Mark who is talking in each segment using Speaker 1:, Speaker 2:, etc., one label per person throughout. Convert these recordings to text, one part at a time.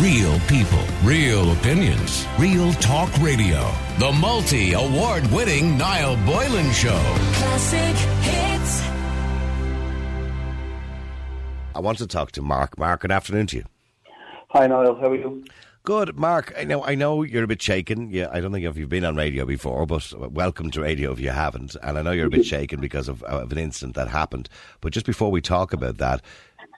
Speaker 1: Real people, real opinions, real talk radio. The multi award winning Niall Boylan Show.
Speaker 2: Classic hits.
Speaker 3: I want to talk to Marc. Marc, good afternoon to you.
Speaker 4: Hi, Niall. How are you?
Speaker 3: Good, Marc. I know. I know you're a bit shaken. Yeah, I don't think if you've been on radio before, but welcome to radio if you haven't. And I know you're a bit shaken because of, of an incident that happened. But just before we talk about that,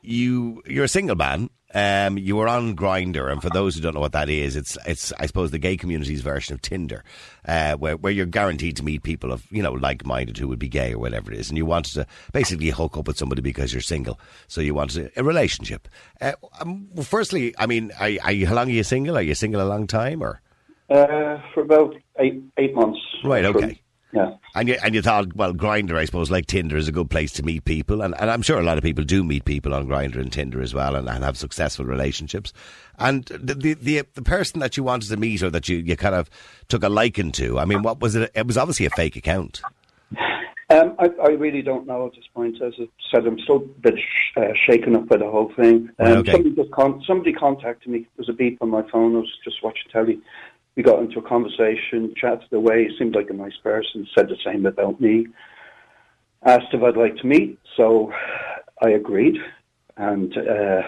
Speaker 3: you you're a single man. Um, you were on Grindr, and for those who don't know what that is, it's it's I suppose the gay community's version of Tinder, uh, where where you're guaranteed to meet people of you know like minded who would be gay or whatever it is, and you wanted to basically hook up with somebody because you're single, so you wanted a, a relationship. Uh, um, well, firstly, I mean, are, are you, how long are you single? Are you single a long time or?
Speaker 4: Uh, for about eight eight months.
Speaker 3: Right. Okay.
Speaker 4: Yeah.
Speaker 3: And you, and you thought, well, Grindr, I suppose, like Tinder, is a good place to meet people, and, and I'm sure a lot of people do meet people on Grindr and Tinder as well, and, and have successful relationships. And the, the the the person that you wanted to meet or that you, you kind of took a liking to, I mean, what was it? It was obviously a fake account.
Speaker 4: Um, I, I really don't know at this point. As I said, I'm still a bit sh- uh, shaken up by the whole thing. Um,
Speaker 3: okay.
Speaker 4: somebody, just con- somebody contacted me. There was a beep on my phone. I was just watching telly. We got into a conversation, chatted away. Seemed like a nice person. Said the same about me. Asked if I'd like to meet, so I agreed. And uh,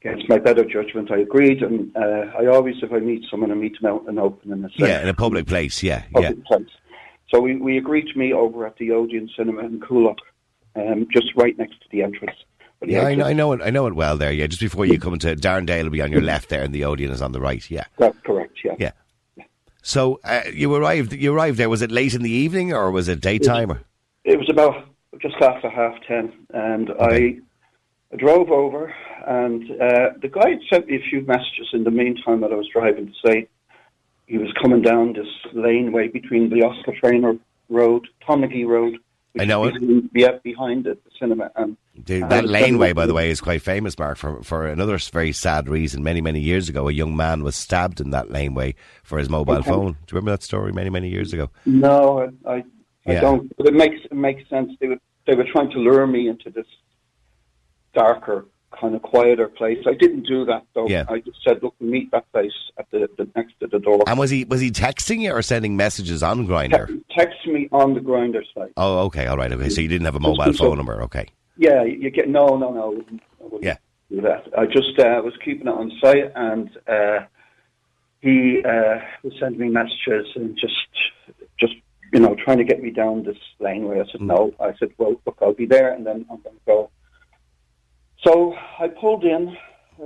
Speaker 4: against my better judgment, I agreed. And uh, I always, if I meet someone, I meet them out and open in a
Speaker 3: Yeah, in a public place. Yeah, yeah.
Speaker 4: place. So we, we agreed to meet over at the Odeon Cinema in Coolock, um, just right next to the entrance. The
Speaker 3: Yeah, I know, I know it. I know it well there. Yeah, just before you come into Darndale will be on your left there, and the Odeon is on the right. Yeah,
Speaker 4: That's correct, yeah.
Speaker 3: yeah. So uh, you arrived. You arrived there. Was it late in the evening or was it daytime?
Speaker 4: It was about just after half ten, and
Speaker 3: Okay.
Speaker 4: I, drove over, and uh, the guy had sent me a few messages in the meantime that I was driving to say he was coming down this laneway between the Oscar Traynor Road, Tonlegee Road.
Speaker 3: I know it.
Speaker 4: behind- Yeah, behind it, the cinema. And
Speaker 3: The,
Speaker 4: Uh,
Speaker 3: that laneway, by the way, is quite famous, Marc, for, for another very sad reason. Many, many years ago, a young man was stabbed in that laneway for his mobile
Speaker 4: Okay.
Speaker 3: phone. Do you remember that story many, many years ago?
Speaker 4: No, I, I, I
Speaker 3: Yeah.
Speaker 4: don't. But it makes it makes sense. They were they were trying to lure me into this darker, kind of quieter place. I didn't do that though.
Speaker 3: Yeah.
Speaker 4: I just said, look, meet that place at the, the next to the door.
Speaker 3: And was he was he texting you or sending messages on Grinder?
Speaker 4: Te- text me on the Grindr site.
Speaker 3: Oh, okay, all right, okay. So you didn't have a mobile phone number, okay?
Speaker 4: Yeah, you get no, no, no. I wouldn't, I wouldn't
Speaker 3: Yeah.
Speaker 4: do that. I just uh, was keeping it on site, and uh, he uh, was sending me messages and just, just you know, trying to get me down this laneway. I said no. I said, well, look, I'll be there, and then I'm going to go. So I pulled in,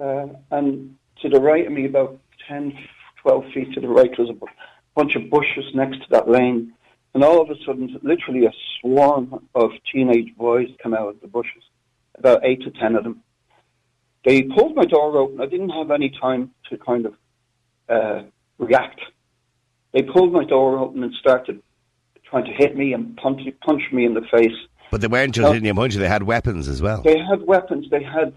Speaker 4: uh, and to the right of me, about 10, 12 feet to the right, was a bunch of bushes next to that lane. And all of a sudden, literally a swarm of teenage boys come out of the bushes, about eight to ten of them. They pulled my door open. I didn't have any time to kind of uh, react. They pulled my door open and started trying to hit me and punch, punch me in the face.
Speaker 3: But they weren't just hitting you they had weapons as well.
Speaker 4: They had weapons. They had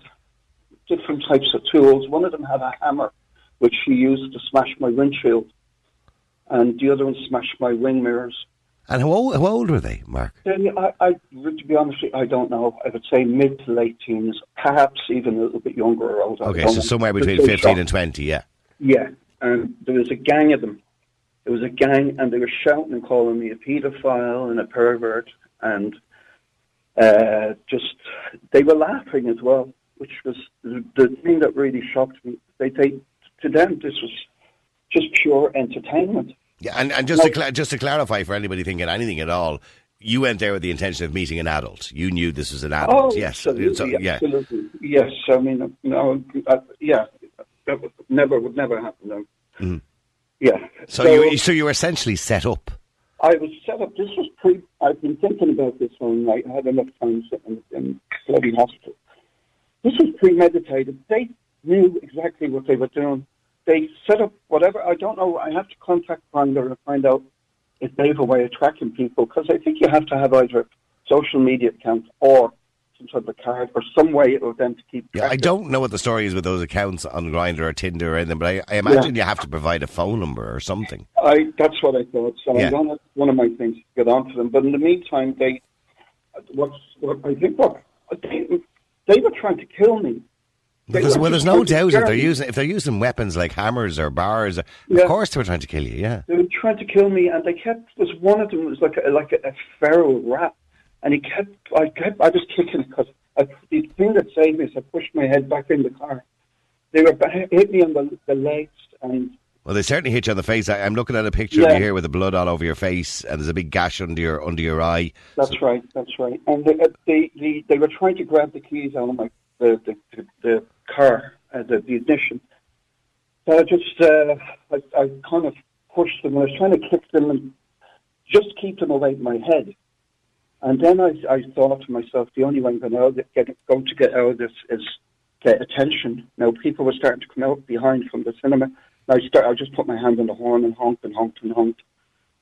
Speaker 4: different types of tools. One of them had a hammer, which he used to smash my windshield, and the other one smashed my wing mirrors.
Speaker 3: And how old, how old were they,
Speaker 4: Marc? I, I, to be honest, I don't know. I would say mid to late teens, perhaps even a little bit younger or older.
Speaker 3: Okay, so somewhere between 15
Speaker 4: shot-
Speaker 3: and 20, yeah.
Speaker 4: Yeah, and there was a gang of them. There was a gang, and they were shouting and calling me a paedophile and a pervert, and uh, just they were laughing as well, which was the, thing that really shocked me. They, they, to them, this was just pure entertainment.
Speaker 3: Yeah, and, and just to cla just to clarify for anybody thinking anything at all, you went there with the intention of meeting an adult. You knew this was an adult.
Speaker 4: Oh,
Speaker 3: yes.
Speaker 4: absolutely,
Speaker 3: So, yeah.
Speaker 4: absolutely. Yes, I mean, no, uh, yeah, that would never would never happen. Um,
Speaker 3: Mhm.
Speaker 4: Yeah.
Speaker 3: So, you so you were essentially set up.
Speaker 4: I was set up. This was pre. I've been thinking about this all night. I had enough time sitting in bloody hospital. This was premeditated. They knew exactly what they were doing. They set up whatever. I don't know. I have to contact Grindr and find out if they have a way of tracking people because I think you have to have either a social media account or some sort of a card or some way of them to keep.
Speaker 3: Yeah, I don't know what the story is with those accounts on Grindr or Tinder or anything, but I, I imagine you have to provide a phone number or something.
Speaker 4: I that's what I thought. So
Speaker 3: Yeah.
Speaker 4: I'm one of my things to get onto them. But in the meantime, they what's what I think what they, they were trying to kill me.
Speaker 3: Because, well, there's no doubt if they're using if they're using weapons like hammers or bars, of
Speaker 4: Yeah.
Speaker 3: course they were trying to kill you. Yeah.
Speaker 4: They were trying to kill me, and they kept. Was one of them was like a, like a, a feral rat, and he kept. I kept. I was kicking it because the thing that saved me is I pushed my head back in the car. They were hit me on the, the legs, and
Speaker 3: Well, they certainly hit you on the face. I, I'm looking at a picture of you here with the blood all over your face, and there's a big gash under your under your eye.
Speaker 4: that's right. That's right. And they, uh, they, they, they were trying to grab the keys out of my the the, the, the car, uh, the, the ignition. So I just uh, I, I kind of pushed them. I was trying to kick them and just keep them away from my head. And then I, I thought to myself, the only way I'm going to get, going to get out of this is get attention. Now people were starting to come out behind from the cinema. And I start, I just put my hand on the horn and honked and honked and honked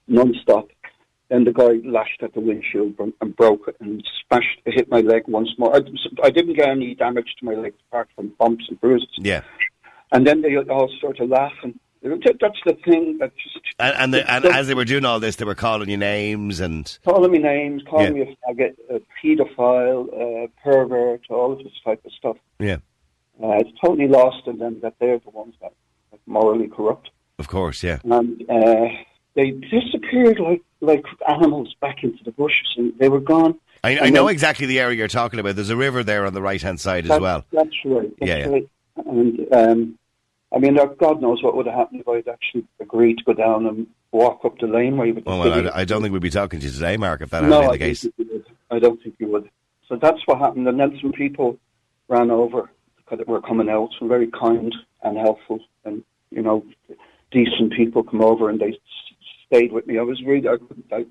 Speaker 4: non-stop. Then the guy lashed at the windshield and, and broke it and smashed, hit my leg once more. I, I didn't get any damage to my leg apart from bumps and bruises.
Speaker 3: Yeah.
Speaker 4: And then they all started laughing. That's the thing that just
Speaker 3: And and, the, and as they were doing all this, they were calling you names and
Speaker 4: calling me names, calling
Speaker 3: Yeah.
Speaker 4: me a faggot, a paedophile, a pervert, all of this type of stuff.
Speaker 3: yeah,
Speaker 4: Uh, it's totally lost in them that they're the ones that are morally corrupt.
Speaker 3: of course, yeah.
Speaker 4: And uh, they disappeared like like animals back into the bushes, and they were gone.
Speaker 3: I, I know
Speaker 4: then-
Speaker 3: exactly the area you're talking about. There's a river there on the right hand side as well.
Speaker 4: That's right. That's
Speaker 3: Yeah, yeah.
Speaker 4: And um, I mean, God knows what would have happened if I'd actually agreed to go down and walk up the laneway with
Speaker 3: Oh, well. I, I don't think we'd be talking to you today, Marc, if that had
Speaker 4: no,
Speaker 3: been
Speaker 4: I
Speaker 3: the case.
Speaker 4: You would. I don't think you would. So that's what happened. And then some people ran over because they were coming out. Some very kind and helpful and you know decent people come over and they stayed with me. I was really I couldn't. I,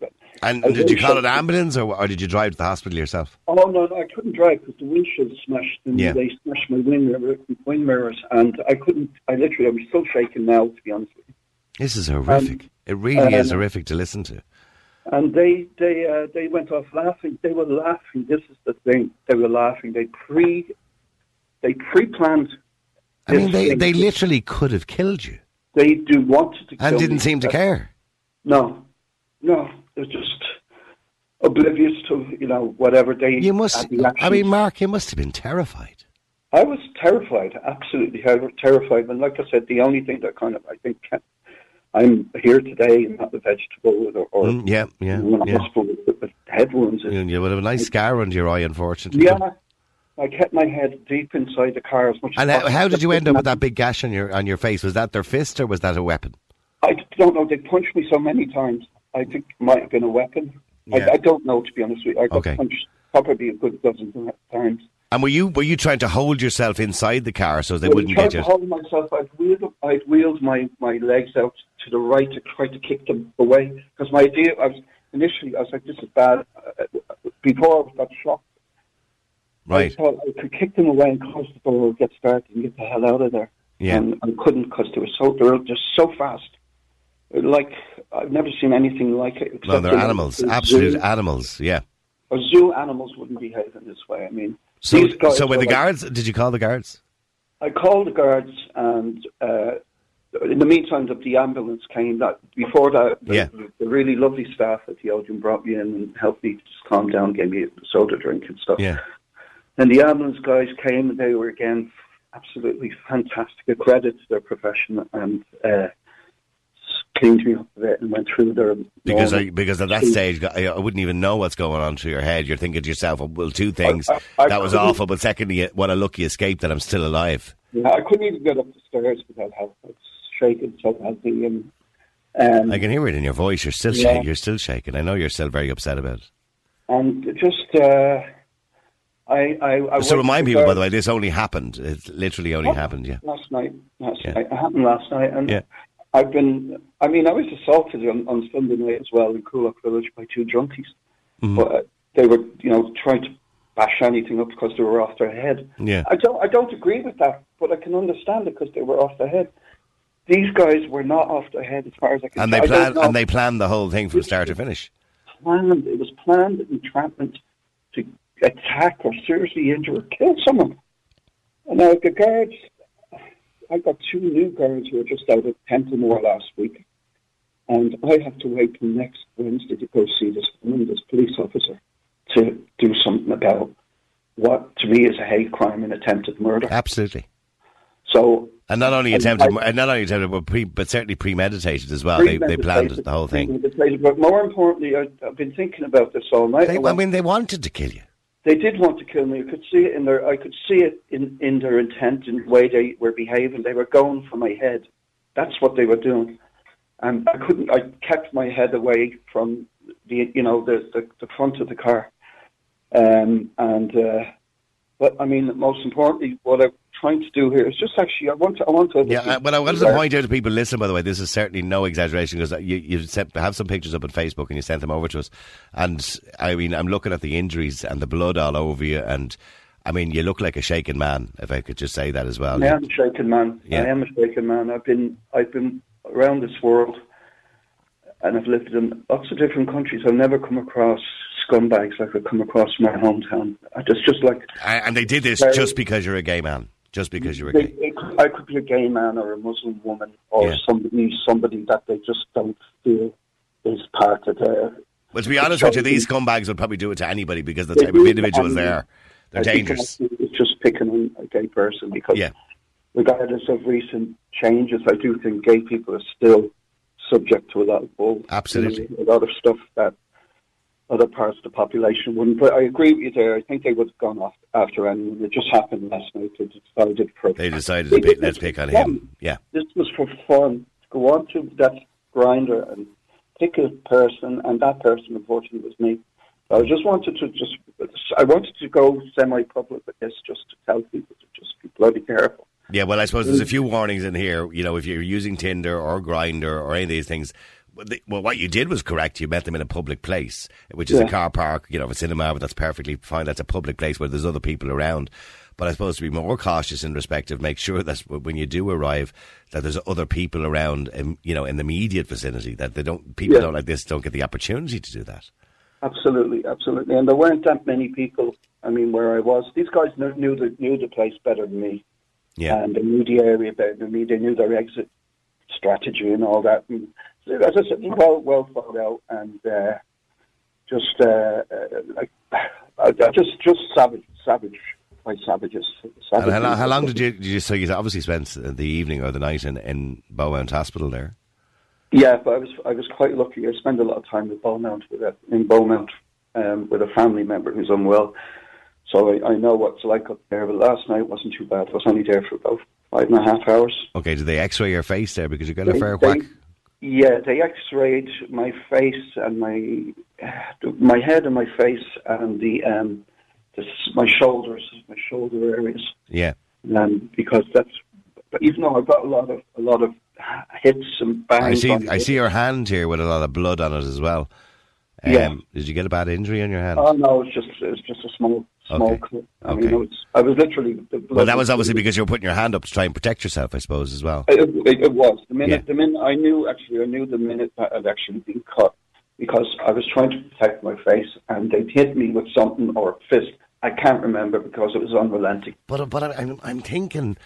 Speaker 3: And
Speaker 4: I
Speaker 3: did you call an
Speaker 4: should-
Speaker 3: ambulance or, or did you drive to the hospital yourself?
Speaker 4: Oh no, no, I couldn't drive because the windshield smashed and
Speaker 3: Yeah.
Speaker 4: they smashed my wind, mirror, wind mirrors, and I couldn't. I literally, I'm still shaking now, to be honest with you.
Speaker 3: This is horrific. it really is
Speaker 4: um,
Speaker 3: horrific to listen to.
Speaker 4: And they, they, uh, they went off laughing. They were laughing. This is the thing. They were laughing. They pre, they pre-planned.
Speaker 3: I mean, they,
Speaker 4: thing.
Speaker 3: they literally could have killed you
Speaker 4: they do want to
Speaker 3: and didn't
Speaker 4: me.
Speaker 3: seem to care.
Speaker 4: No, no, they're just oblivious to you know whatever they.
Speaker 3: You must, I mean. Marc, you must have been terrified.
Speaker 4: I was terrified, absolutely ter- terrified. And like I said, the only thing that kind of I think kept, I'm here today and not the vegetable or, or
Speaker 3: Mm, yeah, yeah,
Speaker 4: in
Speaker 3: yeah.
Speaker 4: hospital with, with head wounds.
Speaker 3: You, would have a nice scar under your eye, unfortunately.
Speaker 4: Yeah, I kept my head deep inside the car as much.
Speaker 3: And
Speaker 4: as
Speaker 3: how, how did you end up with that big gash on your on your face? Was that their fist or was that a weapon?
Speaker 4: I don't know. They punched me so many times. I think it might have been a weapon.
Speaker 3: Yeah.
Speaker 4: I, I don't know, to be honest with you. I got
Speaker 3: Okay.
Speaker 4: punched probably a good dozen times.
Speaker 3: And were you were you trying to hold yourself inside the car so they
Speaker 4: I
Speaker 3: wouldn't get you?
Speaker 4: to hold myself. I'd wheeled, I'd wheeled my, my legs out to the right to try to kick them away. Because my idea, I was initially, I was like, this is bad. Before I got shocked,
Speaker 3: Right.
Speaker 4: I thought I could kick them away and close the door, get started, and get the hell out of there.
Speaker 3: Yeah.
Speaker 4: And I couldn't because they were so they were just so fast. Like I've never seen anything like it.
Speaker 3: No,
Speaker 4: except
Speaker 3: they're animals, absolute
Speaker 4: zoo.
Speaker 3: animals. Yeah.
Speaker 4: Or zoo animals wouldn't behave in this way. I mean,
Speaker 3: So, so when the
Speaker 4: like-
Speaker 3: guards, did you call the guards?
Speaker 4: I called the guards, and uh, in the meantime, the, the ambulance came. That before that, the,
Speaker 3: Yeah.
Speaker 4: the really lovely staff at the Odeon brought me in and helped me just calm down, gave me a soda drink and stuff.
Speaker 3: Yeah.
Speaker 4: And the ambulance guys came, and they were again absolutely fantastic. A credit to their profession, and uh, cleaned me up a bit and went through their
Speaker 3: Because I, because at that stage, I, I wouldn't even know what's going on through your head. You're thinking to yourself, oh, well, two things.
Speaker 4: I- I
Speaker 3: that was awful, but secondly, what a lucky escape that I'm still alive.
Speaker 4: Yeah, I couldn't even get up the stairs without help. I was shaking so badly, and um,
Speaker 3: I can hear it in your voice. You're still
Speaker 4: Yeah.
Speaker 3: shaking. You're still shaking. I know you're still very upset about it.
Speaker 4: and just uh, I, I, I
Speaker 3: So remind people, by the way, this only happened. It literally only happened. Yeah.
Speaker 4: last night. Last
Speaker 3: Yeah.
Speaker 4: night, it happened last night, and
Speaker 3: Yeah.
Speaker 4: I've been. I mean, I was assaulted on, on Sunday night as well in Coolock Village by two junkies,
Speaker 3: Mm-hmm.
Speaker 4: but uh, they were, you know, trying to bash anything up because they were off their head.
Speaker 3: Yeah.
Speaker 4: I don't. I don't agree with that, but I can understand it because they were off their head. These guys were not off their head, as far as I can.
Speaker 3: And they planned and they planned the whole thing from start to finish.
Speaker 4: planned. It was planned entrapment to attack or seriously injure or kill someone. And now the guards, I got two new girls who were just out of Templemore last week, and I have to wait till next Wednesday to go see this woman, this police officer, to do something about what to me is a hate crime and attempted murder.
Speaker 3: Absolutely.
Speaker 4: So
Speaker 3: And not only attempted,
Speaker 4: I-
Speaker 3: and not only attempted, but, pre, but certainly premeditated as well. They, they planned the whole thing.
Speaker 4: But more importantly, I, I've been thinking about this all night.
Speaker 3: They,
Speaker 4: I
Speaker 3: I mean, they wanted to kill you.
Speaker 4: They did want to kill me. I could see it in their. I could see it in, in their intent, in the way they were behaving. They were going for my head. That's what they were doing, and I couldn't. I kept my head away from the, you know, the the, the front of the car, um, and. Uh, but I mean, most importantly, what I'm trying to do here is just actually. I want to. I want to.
Speaker 3: Yeah, uh, well, I wanted to point out to people, listen, by the way, this is certainly no exaggeration because you, you sent, have some pictures up on Facebook and you sent them over to us. And I mean, I'm looking at the injuries and the blood all over you. And I mean, you look like a shaken man, if I could just say that as well.
Speaker 4: I am a shaken man.
Speaker 3: Yeah.
Speaker 4: I am a shaken man. I've been I've been around this world, and I've lived in lots of different countries. I've never come across scumbags like I've come across in my hometown. I just just like
Speaker 3: And they did this
Speaker 4: Very-
Speaker 3: just because you're a gay man. Just because you're a
Speaker 4: they,
Speaker 3: gay.
Speaker 4: it I could be a gay man or a Muslim woman or
Speaker 3: Yeah.
Speaker 4: somebody somebody that they just don't feel is part of their.
Speaker 3: Well, to be honest with you, these scumbags would probably do it to anybody because the type of individuals they are. They're
Speaker 4: I
Speaker 3: dangerous.
Speaker 4: It's just picking on a gay person because
Speaker 3: Yeah.
Speaker 4: regardless of recent changes, I do think gay people are still subject to a lot of bull.
Speaker 3: Absolutely.
Speaker 4: A lot of stuff that other parts of the population wouldn't. But I agree with you there. I think they would have gone off after anyone. It just happened last night. They decided for
Speaker 3: They decided to pick, let's pick on him. Yeah.
Speaker 4: this was for fun. To go on to that Grindr and pick a person, and that person, unfortunately, was me. So I just wanted to just, I wanted to go semi-public with this, just to tell people to just be bloody careful.
Speaker 3: Yeah, well, I suppose there's a mm. few warnings in here. You know, if you're using Tinder or Grindr or any of these things, well, the- well, what you did was correct. You met them in a public place, which is a car park, you know, a cinema, but that's perfectly fine. That's a public place where there's other people around. But I suppose to be more cautious in respect of make sure that when you do arrive, that there's other people around, um, you know, in the immediate vicinity, that they don't, people
Speaker 4: Yeah.
Speaker 3: don't like this don't get the opportunity to do that.
Speaker 4: Absolutely, absolutely. And there weren't that many people. I mean, where I was, these guys knew, knew the knew the place better than me,
Speaker 3: Yeah.
Speaker 4: and they knew the area better than me. They knew their exit strategy and all that. And as I said, well, well thought out, and uh, just uh, uh, like just just savage, savage, quite savages.
Speaker 3: And how, long- how long did you, did you, so you obviously spent the evening or the night in, in Beaumont Hospital there?
Speaker 4: Yeah, but I was I was quite lucky. I spent a lot of time with Beaumont with a, in Beaumont um, with a family member who's unwell. So I, I know what it's like up there. But last night wasn't too bad. I was only there for about five and a half hours.
Speaker 3: Okay, did they x-ray your face there because you got a fair
Speaker 4: they-
Speaker 3: whack?
Speaker 4: Yeah, they X-rayed my face and my my head and my face and the um my shoulders, my shoulder areas.
Speaker 3: Yeah.
Speaker 4: Um, because that's but even though I've got a lot of a lot of hits and bangs.
Speaker 3: I see. I see your hand here with a lot of blood on it as well. Um,
Speaker 4: Yeah.
Speaker 3: Did you get a bad injury on your hand?
Speaker 4: Oh no, it's just it's just a small small
Speaker 3: Okay.
Speaker 4: I
Speaker 3: Okay.
Speaker 4: mean, it was, I was literally.
Speaker 3: Well, that was obviously because you were putting your hand up to try and protect yourself, I suppose, as well.
Speaker 4: It, it, it was the minute.
Speaker 3: Yeah.
Speaker 4: The minute I knew actually, I knew the minute that I'd actually been cut because I was trying to protect my face and they'd hit me with something or a fist. I can't remember because it was unrelenting.
Speaker 3: But but I'm I'm thinking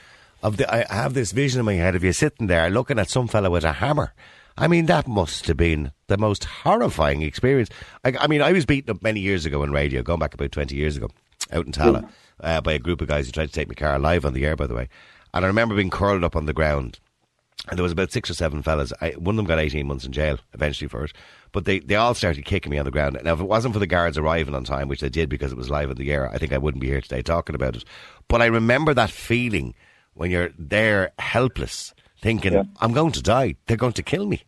Speaker 3: of the. I have this vision in my head of you sitting there looking at some fellow with a hammer. I mean, that must have been the most horrifying experience. I, I mean, I was beaten up many years ago in radio, going back about twenty years ago, out in Tallaght, uh, by a group of guys who tried to take my car live on the air, by the way. And I remember being curled up on the ground and there was about six or seven fellas. I, one of them got 18 months in jail eventually for it. But they, they all started kicking me on the ground. Now, if it wasn't for the guards arriving on time, which they did because it was live in the air, I think I wouldn't be here today talking about it. But I remember that feeling when you're there helpless, thinking,
Speaker 4: Yeah.
Speaker 3: I'm going to die. They're going to kill me.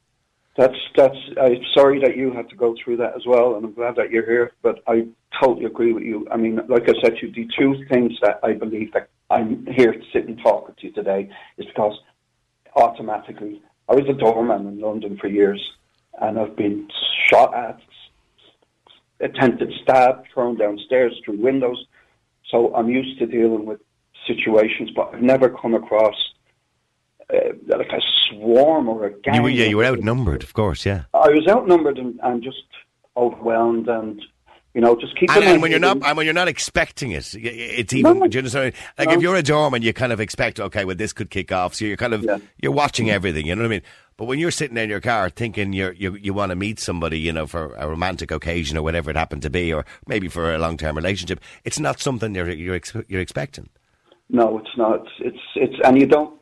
Speaker 4: That's that's. I'm sorry that you had to go through that as well, and I'm glad that you're here. But I totally agree with you. I mean, like I said to you, the two things that I believe that I'm here to sit and talk with you today is because automatically I was a doorman in London for years, and I've been shot at, attempted stabbed, thrown downstairs through windows. So I'm used to dealing with situations, but I've never come across uh, like a swarm or a gang.
Speaker 3: You were, yeah, you were outnumbered, of course, yeah.
Speaker 4: I was outnumbered and, and just overwhelmed, and you know, just keep.
Speaker 3: And, and when you're not, and when you're not expecting it, it's
Speaker 4: No,
Speaker 3: even. do you understand? Like
Speaker 4: no.
Speaker 3: if you're a doorman, you kind of expect, okay, well, this could kick off. So you're kind of
Speaker 4: Yeah.
Speaker 3: you're watching everything. You know what I mean? But when you're sitting in your car thinking you're, you you want to meet somebody, you know, for a romantic occasion or whatever it happened to be, or maybe for a long term relationship, it's not something you're you're ex- you're expecting.
Speaker 4: No, it's not. It's it's and you don't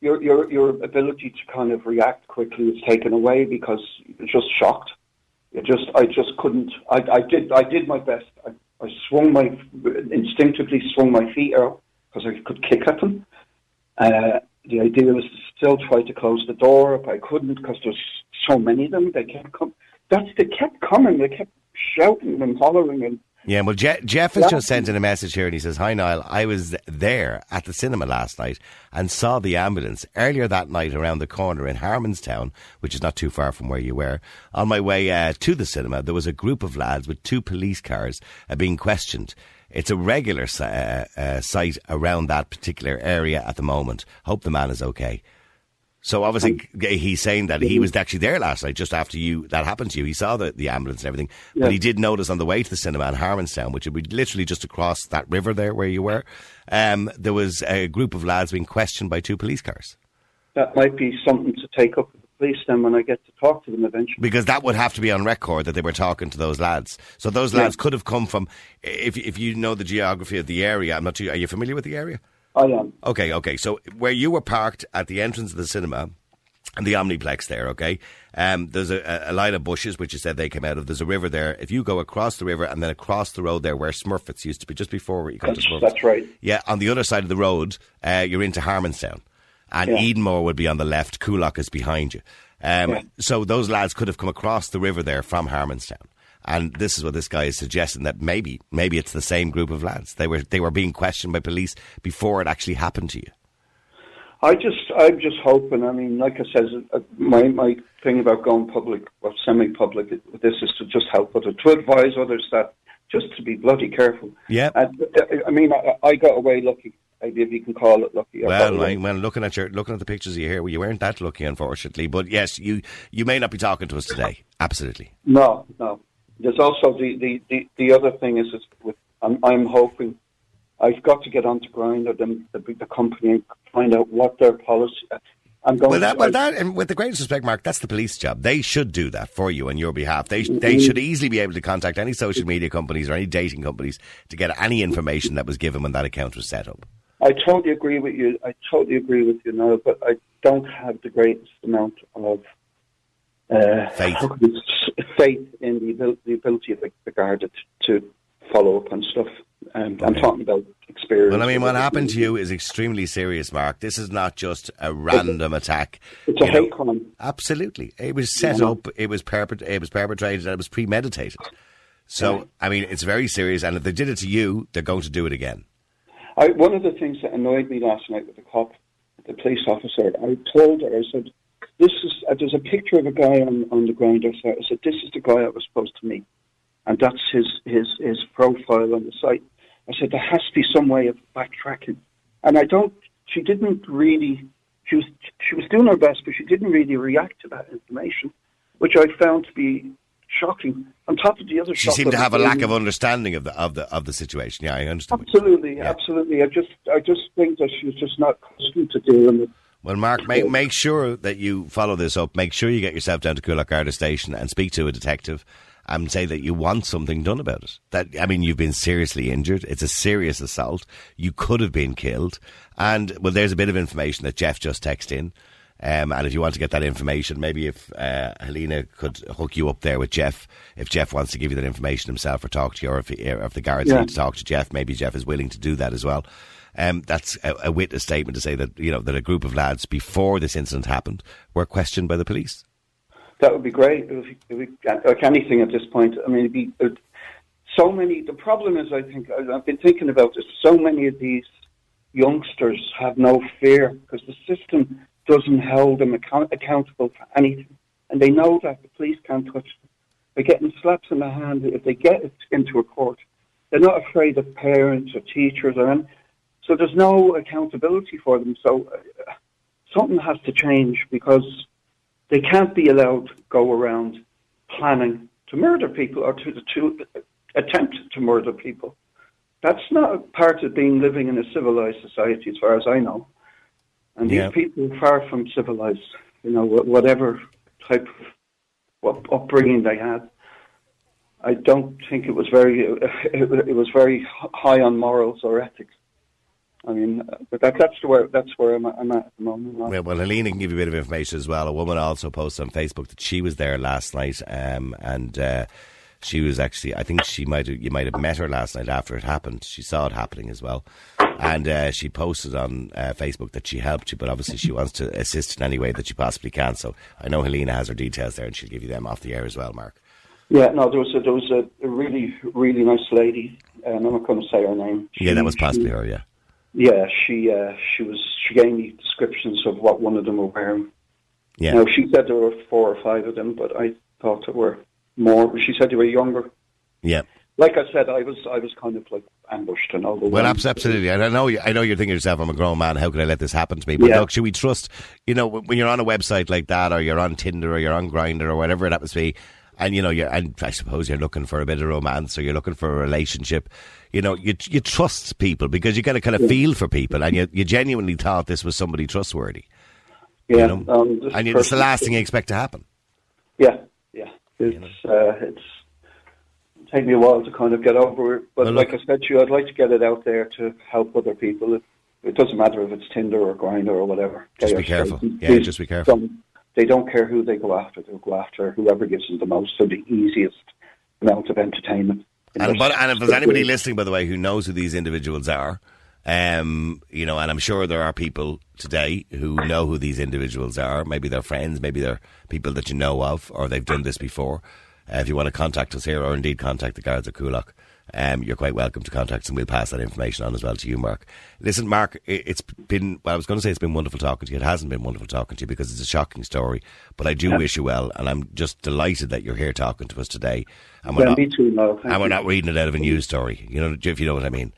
Speaker 4: your your your ability to kind of react quickly is taken away because you're just shocked. You just I just couldn't. I, I did I did my best. I, I swung my instinctively swung my feet out because I could kick at them. Uh, the idea was to still try to close the door, but I couldn't because there's so many of them. They kept com- That's they kept coming. They kept shouting and hollering and
Speaker 3: Yeah, well, Je- Jeff has just sent in a message here and he says, Hi, Niall. I was there at the cinema last night and saw the ambulance earlier that night around the corner in Harmonstown, which is not too far from where you were. On my way uh, to the cinema, there was a group of lads with two police cars uh, being questioned. It's a regular uh, uh, site around that particular area at the moment. Hope the man is okay. So obviously g- he's saying that he was actually there last night, just after you that happened to you. He saw the, the ambulance and everything,
Speaker 4: Yeah.
Speaker 3: but he did notice on the way to the cinema in Harmonstown, which would be literally just across that river there where you were, um, there was a group of lads being questioned by two police cars.
Speaker 4: that might be something to take up with the police then when I get to talk to them eventually.
Speaker 3: Because that would have to be on record that they were talking to those lads. So those
Speaker 4: Yeah.
Speaker 3: lads could have come from, if if you know the geography of the area. I'm not too. Are you familiar with the area?
Speaker 4: I am.
Speaker 3: Okay, okay. So where you were parked at the entrance of the cinema and the Omniplex there, okay? Um, there's a, a line of bushes which you said they came out of. There's a river there. If you go across the river and then across the road there where Smurfits used to be, just before you come
Speaker 4: That's,
Speaker 3: to Smurfits.
Speaker 4: that's right.
Speaker 3: Yeah, on the other side of the road, uh, you're into Harmonstown. And
Speaker 4: Yeah.
Speaker 3: Edenmore would be on the left, Coolock is behind you. Um,
Speaker 4: Yeah.
Speaker 3: So those lads could have come across the river there from Harmonstown. And this is what this guy is suggesting that maybe, maybe it's the same group of lads. They were, they were being questioned by police before it actually happened to you.
Speaker 4: I just, I'm just hoping. I mean, like I said, uh, my my thing about going public or semi-public with this is to just help others, to advise others that just to be bloody careful.
Speaker 3: Yeah.
Speaker 4: And, uh, I mean, I, I got away lucky. Maybe if you can call it lucky. I
Speaker 3: Well, well, looking at your looking at the pictures of you here, well, you weren't that lucky, unfortunately. But yes, you you may not be talking to us today. Absolutely.
Speaker 4: No, no. There's also the the, the, the other thing is, is with I'm, I'm hoping I've got to get onto Grindr, the, the the company, and find out what their policy. I'm going.
Speaker 3: Well, that, well, that, and with the greatest respect, Marc, that's the police job. They should do that for you on your behalf. They they should easily be able to contact any social media companies or any dating companies to get any information that was given when that account was set up.
Speaker 4: I totally agree with you. I totally agree with you now, but I don't have the greatest amount of uh,
Speaker 3: Faith.
Speaker 4: How can we s- faith in the, abil- the ability of the, the Garda to, to follow up on stuff. Um, I'm talking about experience.
Speaker 3: Well, I mean, what happened to you is extremely serious, Marc. This is not just a random attack.
Speaker 4: It's a
Speaker 3: you know.
Speaker 4: hate crime.
Speaker 3: Absolutely, it was set
Speaker 4: Yeah.
Speaker 3: up. It was perpet- It was perpetrated. and It was premeditated. So, I mean, it's very serious. And if they did it to you, they're going to do it again.
Speaker 4: I, one of the things that annoyed me last night with the cop, the police officer, I told her, I said, "This is." Uh, there's a picture of a guy on on the Grindr site. I said, "This is the guy I was supposed to meet," and that's his his his profile on the site. I said, "There has to be some way of backtracking," and I don't. She didn't really. She was she was doing her best, but she didn't really react to that information, which I found to be shocking. On top of the other,
Speaker 3: She seemed to have a lack of understanding of the of the of the situation. Yeah, I understand.
Speaker 4: Absolutely,
Speaker 3: Yeah.
Speaker 4: absolutely. I just, I just think that she's just not accustomed to dealing with.
Speaker 3: Well, Marc, make make sure that you follow this up. Make sure you get yourself down to Coolock Garda Station and speak to a detective and say that you want something done about it. That I mean, you've been seriously injured. It's a serious assault. You could have been killed. And well, there's a bit of information that Jeff just texted in. Um, and if you want to get that information, maybe if uh, Helena could hook you up there with Jeff, if Jeff wants to give you that information himself or talk to you, or if, or if the guards
Speaker 4: Yeah.
Speaker 3: need to talk to Jeff, maybe Jeff is willing to do that as well. Um, that's a, a witness statement to say that you know that a group of lads before this incident happened were questioned by the police.
Speaker 4: That would be great. If, if like anything at this point, I mean, it'd be it, so many. The problem is, I think I've been thinking about this. So many of these youngsters have no fear because the system doesn't hold them account- accountable for anything, and they know that the police can't touch them. They're getting slaps in the hand if they get into a court. They're not afraid of parents or teachers or any, so there's no accountability for them. So uh, something has to change because they can't be allowed to go around planning to murder people or to, to attempt to murder people. That's not part of being living in a civilized society, as far as I know. And
Speaker 3: Yeah.
Speaker 4: these people are far from civilized, you know, whatever type of what upbringing they had. I don't think it was very, it, it was very high on morals or ethics. I mean, uh, but that, that's where that's where I'm, at- I'm at the moment.
Speaker 3: Well, well, Helena can give you a bit of information as well. A woman also posted on Facebook that she was there last night, um, and uh, she was actually. I think she might have, you might have met her last night after it happened. She saw it happening as well, and uh, she posted on uh, Facebook that she helped you, but obviously she wants to assist in any way that she possibly can. So I know Helena has her details there, and she'll give you them off the air as well, Marc.
Speaker 4: Yeah, no, there was a, there was a, really really nice lady, and I'm not going to say her name.
Speaker 3: Yeah, that was possibly
Speaker 4: she-
Speaker 3: her. Yeah,
Speaker 4: Yeah, she uh, she was she gave me descriptions of what one of them were wearing.
Speaker 3: yeah.
Speaker 4: Now she said there were four or five of them, but I thought there were more. She said they were younger.
Speaker 3: Yeah.
Speaker 4: Like I said, I was I was kind of like ambushed and overwhelmed.
Speaker 3: Well, abs- absolutely. And I know, you, I know you're thinking to yourself, I'm a grown man. How could I let this happen to me? But
Speaker 4: Yeah.
Speaker 3: look, should we trust, you know, when you're on a website like that or you're on Tinder or you're on Grindr or whatever it happens to be, and, you know, you're, and I suppose you're looking for a bit of romance or you're looking for a relationship, you know, you, you trust people because you get a kind of feel for people and you, you genuinely thought this was somebody trustworthy.
Speaker 4: yeah,
Speaker 3: You know?
Speaker 4: um,
Speaker 3: and it's the last thing you expect to happen.
Speaker 4: Yeah, yeah. It's uh, it's taken me a while to kind of get over it, but
Speaker 3: Well,
Speaker 4: like
Speaker 3: look-
Speaker 4: I said to you, I'd like to get it out there to help other people. It, it doesn't matter if it's Tinder or Grindr or whatever.
Speaker 3: Just be careful. Yeah, just be careful.
Speaker 4: Don't, they don't care who they go after. They'll go after whoever gives them the most or the easiest amount of entertainment.
Speaker 3: And, but, and if there's anybody listening, by the way, who knows who these individuals are, um, you know, and I'm sure there are people today who know who these individuals are. Maybe they're friends, maybe they're people that you know of, or they've done this before. Uh, if you want to contact us here, or indeed contact the guards at Coolock, um, you're quite welcome to contact us, and we'll pass that information on as well to you, Marc. Listen, Marc, it's been, well, I was going to say it's been wonderful talking to you. It hasn't been wonderful talking to you because it's a shocking story, but I do wish you well, and I'm just delighted that you're here talking to us today. And we're
Speaker 4: Yeah,
Speaker 3: not-
Speaker 4: too. Thank
Speaker 3: and we're not reading it out of a news story. You know, if you know what I mean.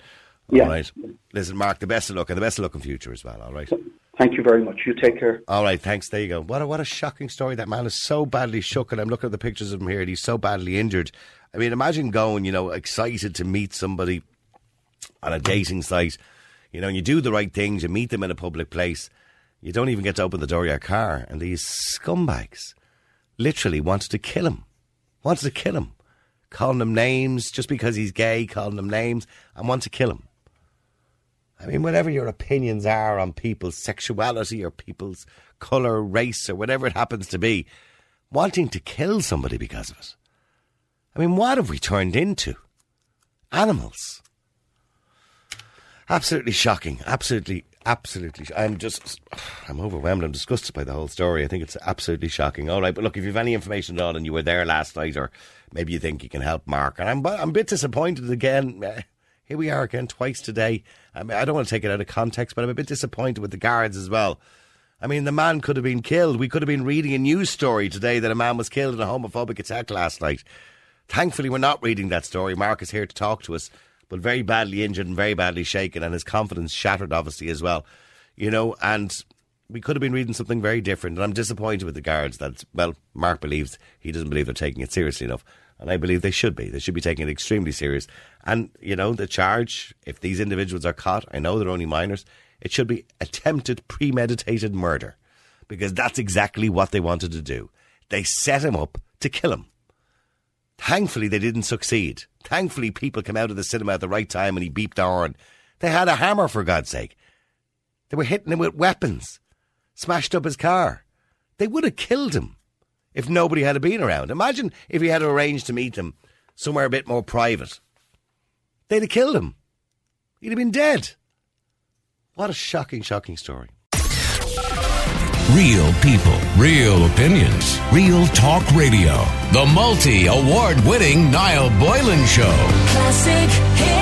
Speaker 4: Yeah.
Speaker 3: All right. Listen, Marc, the best of luck and the best of luck in future as well. All right.
Speaker 4: Thank you very much. You take care.
Speaker 3: All right. Thanks. There you go. What a, what a shocking story. That man is so badly shook, and I'm looking at the pictures of him here, and he's so badly injured. I mean, imagine going, you know, excited to meet somebody on a dating site, you know, and you do the right things, you meet them in a public place, you don't even get to open the door of your car, and these scumbags literally wanted to kill him. Wanted to kill him. Calling him names just because he's gay, calling him names, and want to kill him. I mean, whatever your opinions are on people's sexuality or people's colour, race, or whatever it happens to be, wanting to kill somebody because of it. I mean, what have we turned into? Animals. Absolutely shocking. Absolutely, absolutely. sh- I'm just, I'm overwhelmed. I'm disgusted by the whole story. I think it's absolutely shocking. All right, but look, if you have any information at all and you were there last night, or maybe you think you can help Marc, and I'm, I'm a bit disappointed again. Here we are again twice today. I mean, I don't want to take it out of context, but I'm a bit disappointed with the guards as well. I mean, the man could have been killed. We could have been reading a news story today that a man was killed in a homophobic attack last night. Thankfully, we're not reading that story. Marc is here to talk to us, but very badly injured and very badly shaken, and his confidence shattered, obviously, as well. You know, and we could have been reading something very different. And I'm disappointed with the guards that, well, Marc believes he doesn't believe they're taking it seriously enough. And I believe they should be. They should be taking it extremely serious. And, you know, the charge, if these individuals are caught, I know they're only minors, it should be attempted premeditated murder. Because that's exactly what they wanted to do. They set him up to kill him. Thankfully, they didn't succeed. Thankfully, people came out of the cinema at the right time and he beeped on. They had a hammer, for God's sake. They were hitting him with weapons, smashed up his car. They would have killed him if nobody had been around. Imagine if he had arranged to meet them somewhere a bit more private. They'd have killed him. He'd have been dead. What a shocking, shocking story.
Speaker 1: Real people, real opinions, real talk radio. The multi award winning Niall Boylan Show.
Speaker 2: Classic hits.